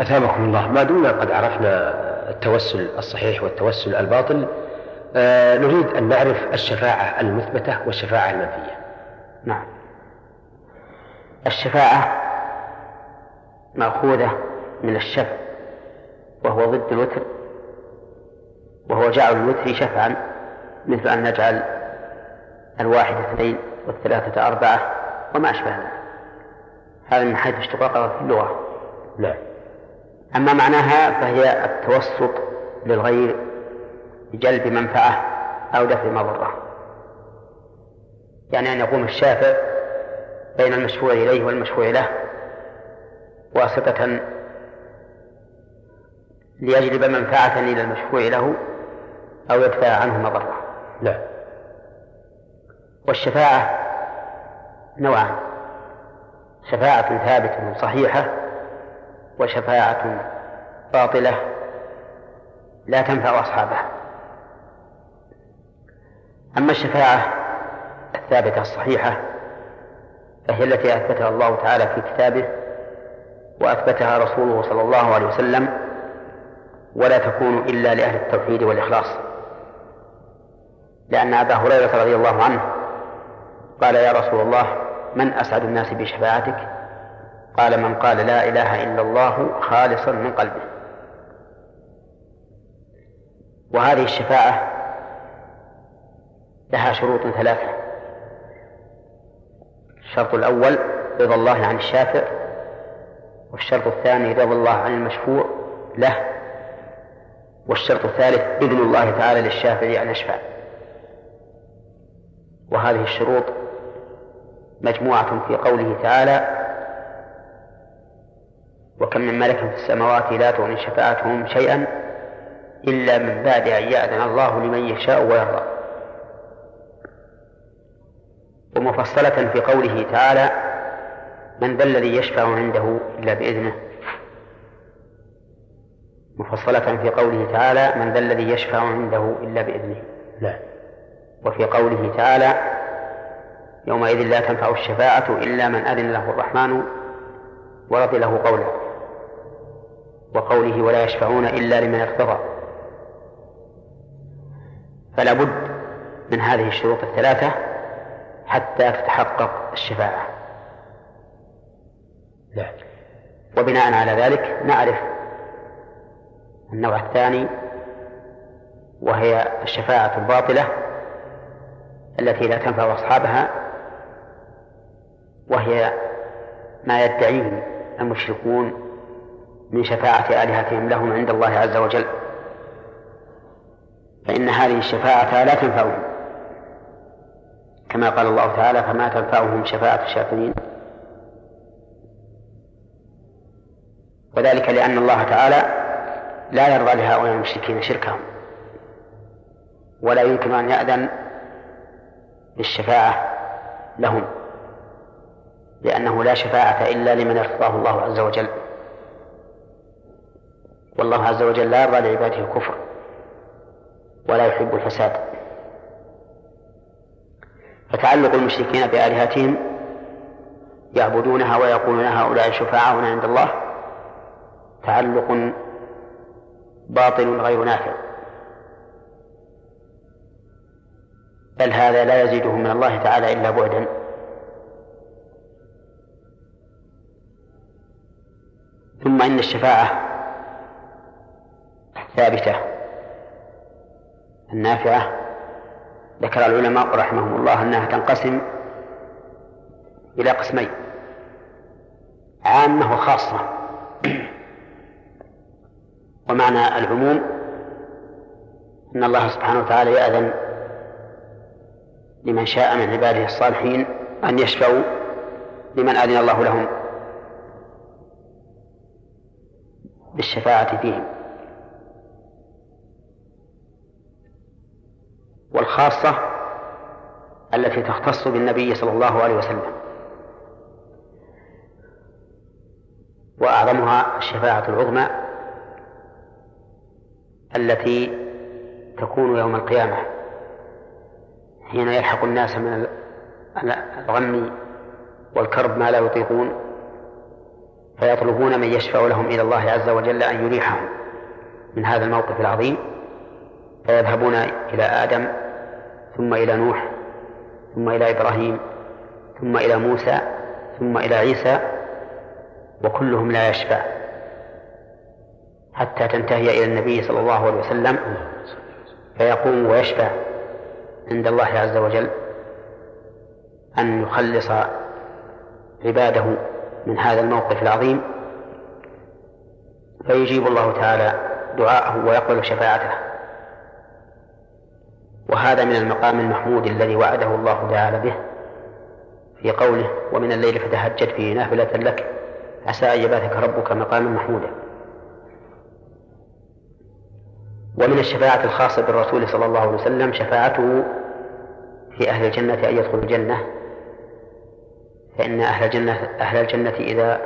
أثابكم الله. ما دمنا قد عرفنا التوسل الصحيح والتوسل الباطل آه نريد أن نعرف الشفاعة المثبتة والشفاعة المنفية نعم. الشفاعة مأخوذة من الشفع وهو ضد الوتر وهو جعل الوتر شفعا مثل أن نجعل الواحد اثنين والثلاثة أربعة وما أشبه ذلك. هذا من حيث اشتقاقها في اللغة. نعم. أما معناها فهي التوسط للغير بجلب منفعة أو دفع مضرة. يعني أن يقوم الشافع بين المشفوع إليه والمشفوع له واسطة ليجلب منفعة إلى المشفوع له أو يدفع عنه مضرة. لا. والشفاعة نوعان. شفاعة ثابتة صحيحة وشفاعة باطلة لا تنفع أصحابها أما الشفاعة الثابتة الصحيحة فهي التي أثبتها الله تعالى في كتابه وأثبتها رسوله صلى الله عليه وسلم ولا تكون إلا لأهل التوحيد والإخلاص. لأن أبا هريرة رضي الله عنه قال يا رسول الله من أسعد الناس بشفاعتك؟ قال من قال لا إله إلا الله خالصا من قلبه. وهذه الشفاعة لها شروط ثلاثة. الشرط الأول رضا الله عن الشافع والشرط الثاني رضا الله عن المشفوع له والشرط الثالث إذن الله تعالى للشافع أن يشفع. وهذه الشروط مجموعة في قوله تعالى وكم من ملك في السماوات لا تغني شفاعتهم شيئا إلا من بعد أن يأذن الله لمن يشاء ويرضى. ومفصلة في قوله تعالى من ذا الذي يشفع عنده إلا بإذنه مفصلة في قوله تعالى من ذا الذي يشفع عنده إلا بإذنه لا. وفي قوله تعالى يومئذ لا تنفع الشفاعة إلا من أذن له الرحمن ورضي له قوله وقوله ولا يشفعون إلا لمن ارتضى فلا بد من هذه الشروط الثلاثة حتى تتحقق الشفاعة لا. وبناء على ذلك نعرف النوع الثاني وهي الشفاعة الباطلة التي لا تنفع أصحابها وهي ما يدعيه المشركون من شفاعة آلهتهم لهم عند الله عز وجل. فإن هذه الشفاعة لا تنفعهم. كما قال الله تعالى فما تنفعهم شفاعة الشافعين. وذلك لأن الله تعالى لا يرضى لهؤلاء المشركين شركهم. ولا يمكن أن يأذن بالشفاعة لهم لأنه لا شفاعة إلا لمن ارتضاه الله عز وجل. والله عز وجل لا يرضى لعباده الكفر ولا يحب الفساد. فتعلق المشركين بآلهتهم يعبدونها ويقولون هؤلاء شفعاؤنا عند الله تعلق باطل غير نافع. بل هذا لا يزيدهم من الله تعالى إلا بعدا. ثم إن الشفاعة الثابتة النافعة ذكر العلماء رحمهم الله أنها تنقسم إلى قسمين. عامة وخاصة. [clears throat] ومعنى العموم أن الله سبحانه وتعالى يأذن لمن شاء من عباده الصالحين أن يشفعوا لمن أذن الله لهم بالشفاعة فيهم. والخاصة التي تختص بالنبي صلى الله عليه وسلم. وأعظمها الشفاعة العظمى التي تكون يوم القيامة حين يلحق الناس من الغم والكرب ما لا يطيقون فيطلبون من يشفع لهم إلى الله عز وجل أن يريحهم من هذا الموقف العظيم. فيذهبون إلى آدم ثم إلى نوح ثم إلى إبراهيم ثم إلى موسى ثم إلى عيسى وكلهم لا يشفع حتى تنتهي إلى النبي صلى الله عليه وسلم فيقوم ويشفع عند الله عز وجل أن يخلص عباده من هذا الموقف العظيم. فيجيب الله تعالى دعاءه ويقبل شفاعته. وهذا من المقام المحمود الذي وعده الله تعالى به في قوله ومن الليل فتهجد فيه نافلة لك. عسى أن يبعثك ربك مقاما محمودا. ومن الشفاعة الخاصة بالرسول صلى الله عليه وسلم شفاعته في أهل الجنة أن يدخلوا الجنة. فإن أهل الجنة أهل الجنة إذا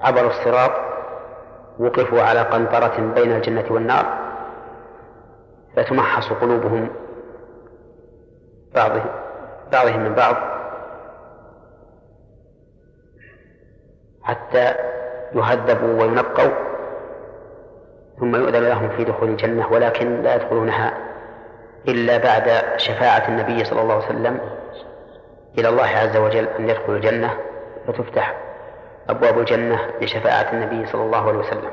عبروا الصراط وقفوا على قنطرة بين الجنة والنار فتمحص قلوبهم بعضهم بعضهم من بعض. حتى يهذبوا وينقوا ثم يؤذن لهم في دخول الجنة ولكن لا يدخلونها إلا بعد شفاعة النبي صلى الله عليه وسلم إلى الله عز وجل أن يدخلوا الجنة فتفتح أبواب الجنة بشفاعة النبي صلى الله عليه وسلم.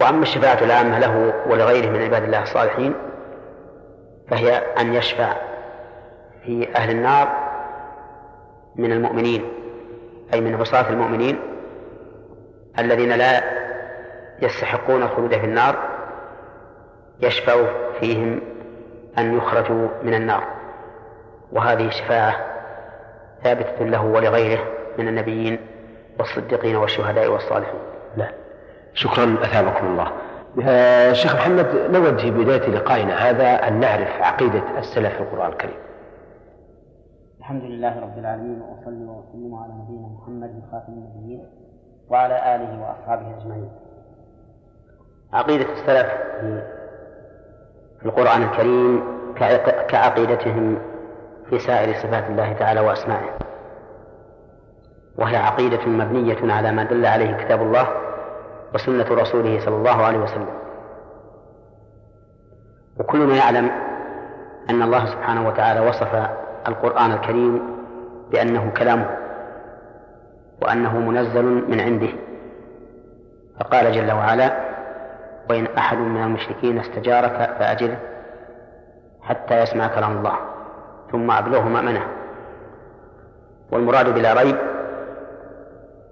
وأما الشفاعة العامة له ولغيره من عباد الله الصالحين فهي أن يشفع في أهل النار من المؤمنين أي من عصاة المؤمنين الذين لا يستحقون الخلود في النار يشفع فيهم أن يخرجوا من النار. وهذه الشفاعة ثابتة له ولغيره من النبيين والصديقين والشهداء والصالحين. نعم شكرا أثابكم الله. شيخ محمد نود في بداية لقائنا هذا؟ أن نعرف عقيدة السلف في القرآن الكريم. الحمد لله رب العالمين وأصلي وأسلم على نبينا محمد خاتم النبيين وعلى آله وأصحابه أجمعين. عقيدة السلف في القرآن الكريم كعقيدتهم في سائر صفات الله تعالى وأسمائه. وهي عقيدة مبنية على ما دل عليه كتاب الله وسنة رسوله صلى الله عليه وسلم. وكلنا يعلم أن الله سبحانه وتعالى وصف القرآن الكريم بأنه كلامه وأنه منزل من عنده. فقال جل وعلا وإن أحد من المشركين استجارك فأجره حتى يسمع كلام الله ثم أبلغه مأمنه. والمراد بلا ريب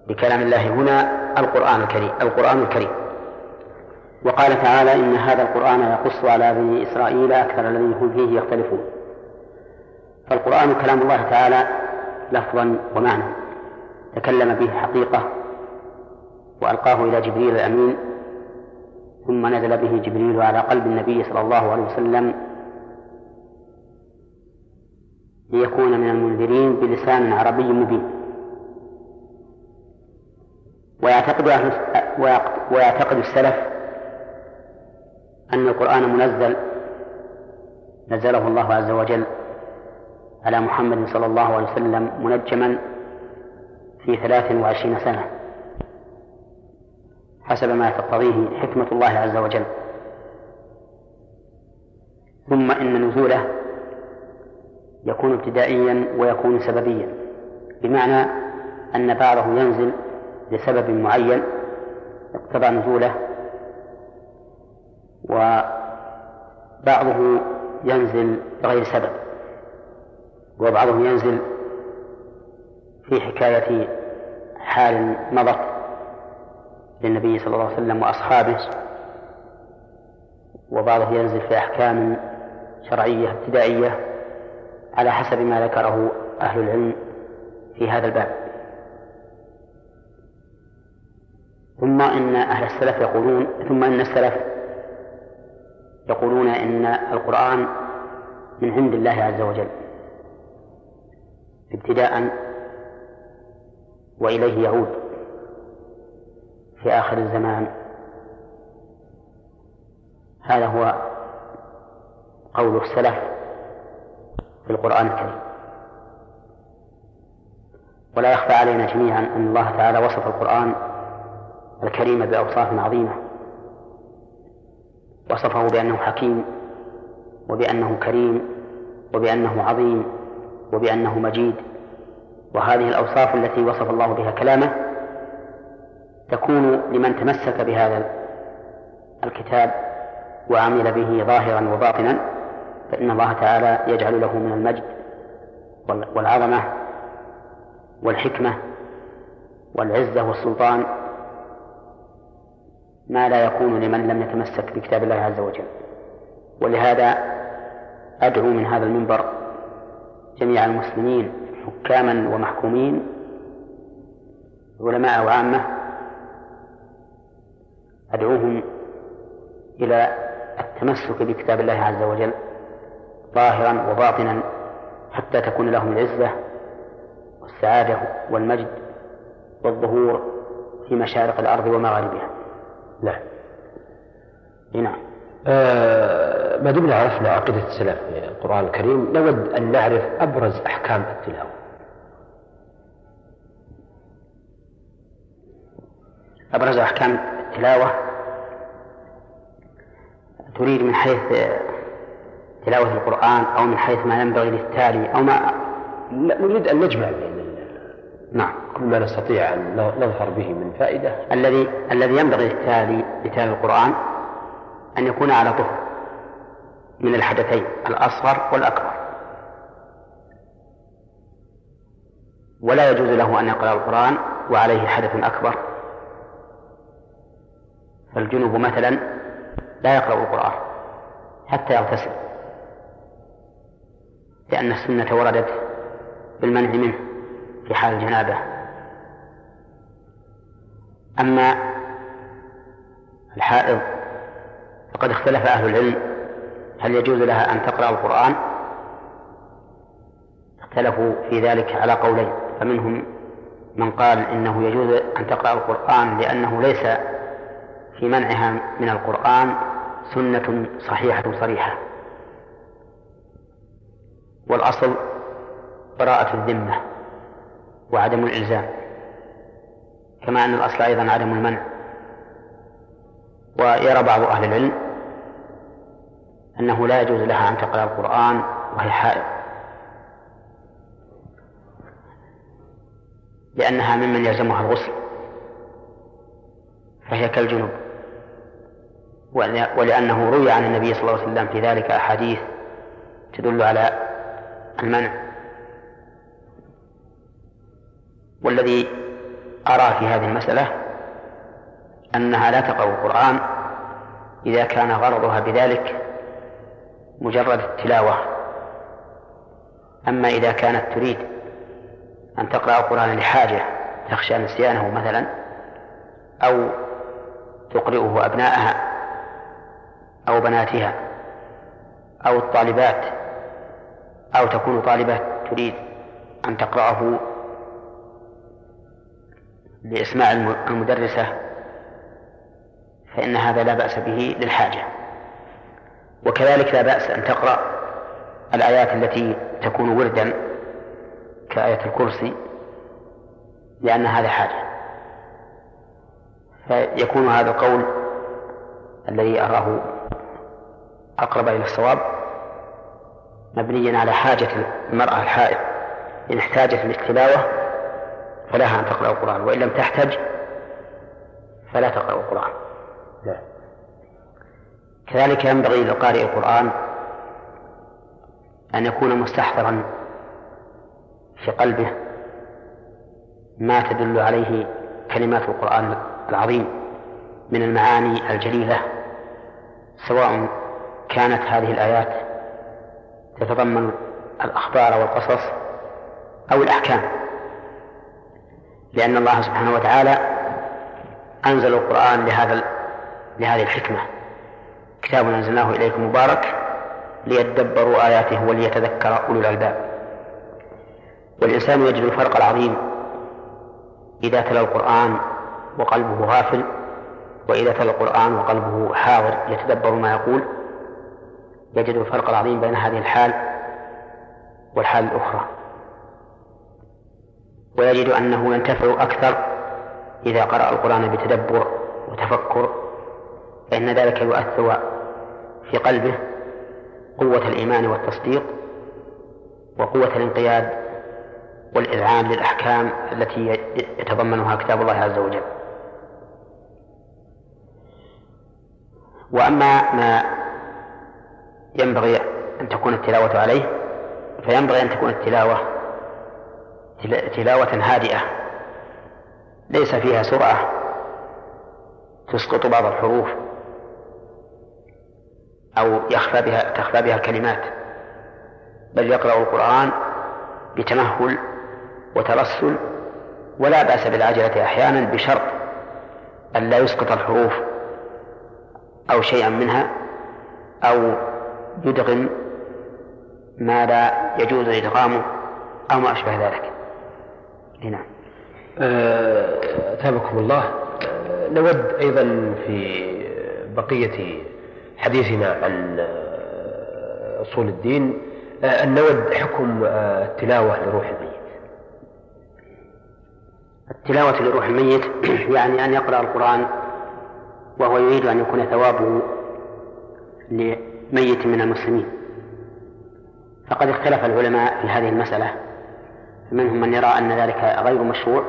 بكلام الله هنا القرآن الكريم القرآن الكريم. وقال تعالى إن هذا القرآن يقص على بني إسرائيل أكثر الذين هم فيه يختلفون. فالقرآن كلام الله تعالى لفظا ومعنى. تكلم به حقيقة وألقاه إلى جبريل الأمين ثم نزل به جبريل على قلب النبي صلى الله عليه وسلم ليكون من المنذرين بلسان عربي مبين. ويعتقد أهل ويعتقد السلف أن القرآن منزل نزله الله عز وجل على محمد صلى الله عليه وسلم منجما في ثلاث وعشرين سنة حسب ما تقتضيه حكمة الله عز وجل. ثم إن نزوله يكون ابتدائيا ويكون سببيا بمعنى أن بعضه ينزل لسبب معين اقتضى نزوله وبعضه ينزل بغير سبب وبعضه ينزل في حكاية حال مضت للنبي صلى الله عليه وسلم وأصحابه وبعضه ينزل في أحكام شرعية ابتدائية على حسب ما ذكره أهل العلم في هذا الباب. ثم إن أهل السلف يقولون ثم إن السلف يقولون إن القرآن من عند الله عز وجل. ابتداء وإليه يعود في آخر الزمان. هذا هو قول السلف في القرآن الكريم. ولا يخفى علينا جميعا أن الله تعالى وصف القرآن الكريم بأوصاف عظيمة. وصفه بأنه حكيم وبأنه كريم وبأنه عظيم وبأنه مجيد. وهذه الأوصاف التي وصف الله بها كلامه تكون لمن تمسك بهذا الكتاب وعمل به ظاهرا وباطنا فإن الله تعالى يجعل له من المجد والعظمة والحكمة والعزة والسلطان ما لا يكون لمن لم يتمسك بكتاب الله عز وجل. ولهذا أدعو من هذا المنبر جميع المسلمين حكاما ومحكومين علماء وعامة أدعوهم إلى التمسك بكتاب الله عز وجل ظاهرا وباطنا حتى تكون لهم العزة والسعادة والمجد والظهور في مشارق الأرض ومغاربها. نعم. نعم. آه ما دمنا عرفنا عقيدة السلف في القرآن الكريم. نود أن نعرف أبرز أحكام التلاوة. أبرز أحكام التلاوة تريد من حيث تلاوة القرآن أو من حيث ما ينبغي للتالي أو ما نريد أن نجمع بين نعم. كل ما نستطيع أن نظهر به من فائدة. الذي الذي ينبغي للتالي لتالي القرآن أن يكون على طهر من الحدثين الأصغر والأكبر. ولا يجوز له أن يقرأ القرآن وعليه حدث أكبر. فالجنوب مثلا لا يقرأ القرآن حتى يغتسل لأن السنة وردت بالمنع منه في حال الجنابة. أما الحائض فقد اختلف أهل العلم. هل يجوز لها أن تقرأ القرآن؟ اختلفوا في ذلك على قولين. فمنهم من قال إنه يجوز أن تقرأ القرآن لأنه ليس في منعها من القرآن سنة صحيحة صريحة. والأصل براءة الذمة وعدم الإلزام. كما أن الأصل أيضا عدم المنع. ويرى بعض أهل العلم أنه لا يجوز لها أن تقرأ القرآن وهي حائض. لأنها ممن يلزمها الغسل فهي كالجنوب. ولأنه روي عن النبي صلى الله عليه وسلم في ذلك أحاديث تدل على المنع. والذي أرى في هذه المسألة أنها لا تقرأ القرآن إذا كان غرضها بذلك مجرد التلاوة. أما إذا كانت تريد أن تقرأ القرآن لحاجة تخشى نسيانه مثلا أو تقرئه أبناءها أو بناتها أو الطالبات أو تكون طالبة تريد أن تقرأه لإسماع المدرسة فإن هذا لا بأس به للحاجة. وكذلك لا بأس أن تقرأ الآيات التي تكون وردا كآية الكرسي لأن هذا حاجة. فيكون هذا القول الذي أراه أقرب إلى الصواب مبنيا على حاجة المرأة الحائض إن احتاجت للتلاوة فلها أن تقرأ القرآن وإن لم تحتج فلا تقرأ القرآن لا. كذلك ينبغي لقارئ القرآن أن يكون مستحضرا في قلبه ما تدل عليه كلمات القرآن العظيم من المعاني الجليلة سواء كانت هذه الآيات تتضمن الأخبار والقصص أو الأحكام لأن الله سبحانه وتعالى أنزل القرآن لهذا لهذه الحكمة. كتاب أنزلناه إليكم مبارك ليدبروا آياته وليتذكر أولو الألباب. والإنسان يجد الفرق العظيم إذا تلا القرآن وقلبه غافل وإذا تلا القرآن وقلبه حاضر يتدبر ما يقول يجد الفرق العظيم بين هذه الحال والحال الأخرى. ويجد أنه ينتفع أكثر إذا قرأ القرآن بتدبر وتفكر فإن ذلك يؤثر في قلبه قوة الإيمان والتصديق وقوة الانقياد والإذعان للأحكام التي يتضمنها كتاب الله عز وجل. وأما ما ينبغي أن تكون التلاوة عليه فينبغي أن تكون التلاوة تلاوة هادئة ليس فيها سرعة تسقط بعض الحروف أو يخفى بها تخفى بها الكلمات بل يقرأ القرآن بتمهل وترسل ولا بأس بالعجلة أحيانا بشرط أن لا يسقط الحروف أو شيئا منها أو يدغم ما لا يجوز إدغامه أو ما أشبه ذلك. نعم. أثابكم الله. نود أيضا في بقية حديثنا عن أصول الدين أن نود حكم التلاوة لروح الميت. التلاوة لروح الميت [clears throat] يعني أن يقرأ القرآن وهو يريد أن يكون ثوابه لميت من المسلمين. فقد اختلف العلماء في هذه المسألة. منهم من يرى أن ذلك غير مشروع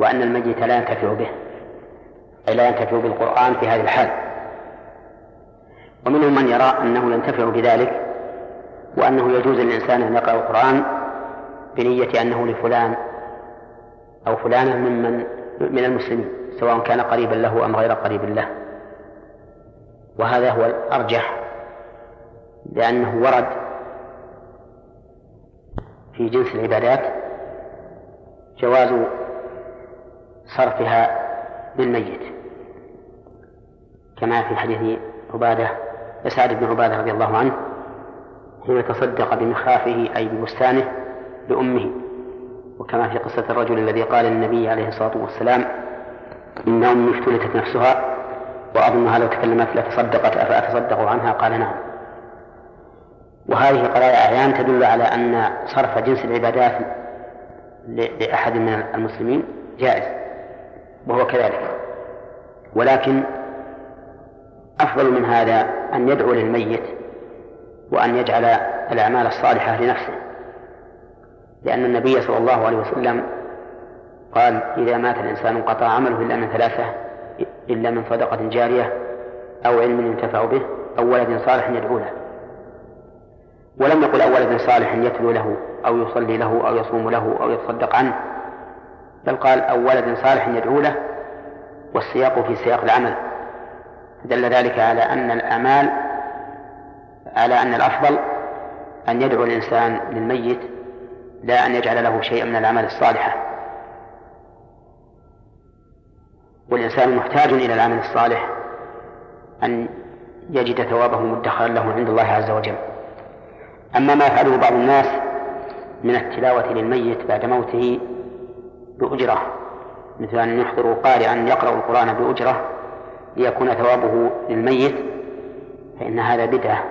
وأن الميت لا ينتفع به أي لا ينتفع بالقرآن في هذه الحال. ومنهم من يرى أنه ينتفع بذلك وأنه يجوز للإنسان أن يقرأ القرآن بنية أنه لفلان أو فلانة ممن من المسلمين سواء كان قريبا له أم غير قريب له. وهذا هو الأرجح لأنه ورد في جنس العبادات جواز صرفها للميت كما في حديث عبادة سعد بن عبادة رضي الله عنه حين تصدق بمخافه أي ببستانه لأمه. وكما في قصة الرجل الذي قال للنبي عليه الصلاة والسلام إن أمي افتلتت نفسها وأظنها لو تكلمت لتصدقت أفأتصدق عنها؟ قال نعم. وهذه قضايا أعيان تدل على أن صرف جنس العبادات لأحد من المسلمين جائز وهو كذلك. ولكن أفضل من هذا أن يدعو للميت وأن يجعل الأعمال الصالحة لنفسه. لأن النبي صلى الله عليه وسلم قال إذا مات الإنسان انقطع عمله إلا من ثلاثة إلا من صدقة جارية أو علم ينتفع به أو ولد صالح يدعو له. ولم يقل أو ولد صالح يتلو له أو يصلي له أو يصوم له أو يتصدق عنه بل قال أو ولد صالح يدعو له والسياق في سياق العمل. دل ذلك على أن الأعمال على أن الأفضل أن يدعو الإنسان للميت لا أن يجعل له شيئا من الأعمال الصالحة. والإنسان محتاج إلى العمل الصالح أن يجد ثوابه مدخرا له عند الله عز وجل. أما ما يفعله بعض الناس من التلاوة للميت بعد موته بأجرة مثل أن يحضروا قارئا يقرأ القرآن بأجرة ليكون ثوابه للميت فإن هذا بدعة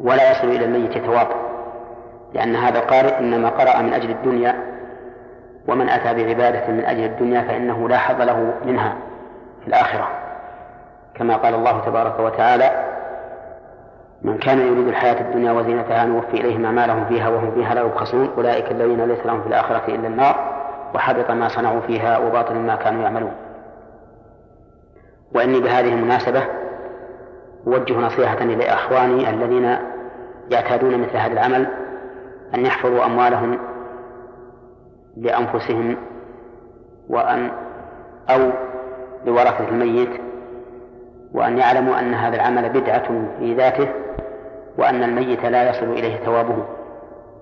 ولا يصل إلى الميت ثواب لأن هذا القارئ إنما قرأ من أجل الدنيا ومن أتى بعبادة من أجل الدنيا فإنه لا حظ له منها في الآخرة كما قال الله تبارك وتعالى من كان يريد الحياة الدنيا وزينتها نوفي إليهم أعمالهم فيها وهم فيها لا يبخسون أولئك الذين ليس لهم في الآخرة إلا النار وحبط ما صنعوا فيها وباطل ما كانوا يعملون. وإني بهذه المناسبة أوجه نصيحة إلى إخواني الذين يعتادون مثل هذا العمل أن يحفظوا أموالهم لأنفسهم وأن أو لورثة الميت وأن يعلموا أن هذا العمل بدعة في ذاته وأن الميت لا يصل إليه ثوابه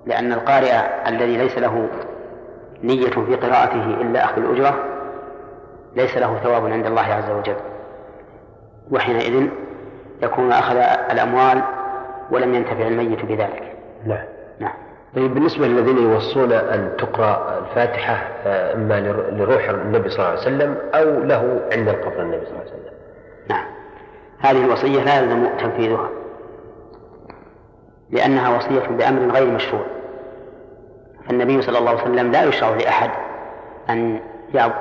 لأن القارئ الذي ليس له نية في قراءته إلا أخذ الأجرة ليس له ثواب عند الله عز وجل. وحينئذ يكون أخذ الأموال ولم ينتفع الميت بذلك. نعم. نعم. طيب بالنسبة للذين يوصون أن تقرأ الفاتحة آه، إما لروح النبي صلى الله عليه وسلم أو له عند القبر النبي صلى الله عليه وسلم. نعم. هذه الوصية لا يلزم تنفيذها لأنها وصية بأمر غير مشروع. فالنبي صلى الله عليه وسلم لا يشرع لأحد أن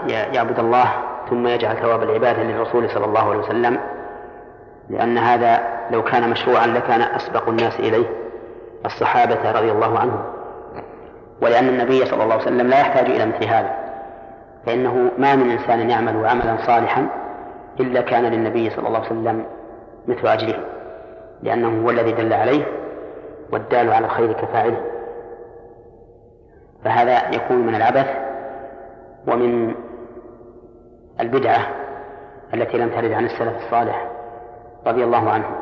يعبد الله ثم يجعل ثواب العبادة للرسول صلى الله عليه وسلم لأن هذا لو كان مشروعا لكان أسبق الناس إليه الصحابة رضي الله عنهم. ولأن النبي صلى الله عليه وسلم لا يحتاج إلى مثل هذا فإنه ما من إنسان يعمل عملا صالحا إلا كان للنبي صلى الله عليه وسلم مثل أجره لأنه هو الذي دل عليه والدال على الخير كفاعله. فهذا يكون من العبث ومن البدعة التي لم ترد عن السلف الصالح رضي الله عنهم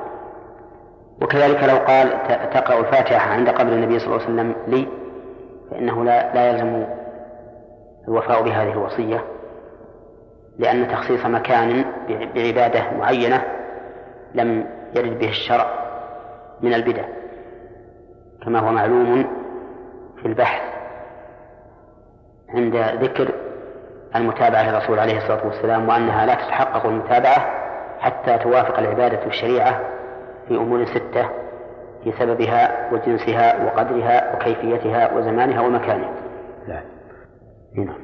وكذلك لو قال تقرأ الفاتحة عند قبر النبي صلى الله عليه وسلم لي فإنه لا لا يلزم الوفاء بهذه الوصية. لأن تخصيص مكان بعبادة معينة لم يرد به الشرع من البدع كما هو معلوم في البحث عند ذكر المتابعة للرسول عليه الصلاة والسلام وأنها لا تتحقق المتابعة حتى توافق العبادة الشريعة في أمور ستة في سببها وجنسها وقدرها وكيفيتها وزمانها ومكانها. نعم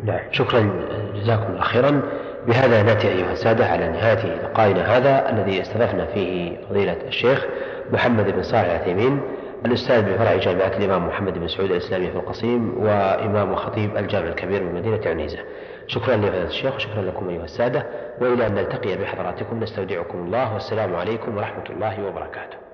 نعم شكرا. جزاكم الله خيرا. بهذا نأتي أيها السادة على نهاية لقائنا هذا الذي استضفنا فيه فضيلة الشيخ محمد بن صالح العثيمين الأستاذ بفرع جامعة الإمام محمد بن سعود الاسلاميه في القصيم وإمام وخطيب الجامع الكبير من مدينة عنيزة. شكرا لفضيلة الشيخ وشكرا لكم أيها السادة وإلى أن نلتقي بحضراتكم نستودعكم الله والسلام عليكم ورحمة الله وبركاته.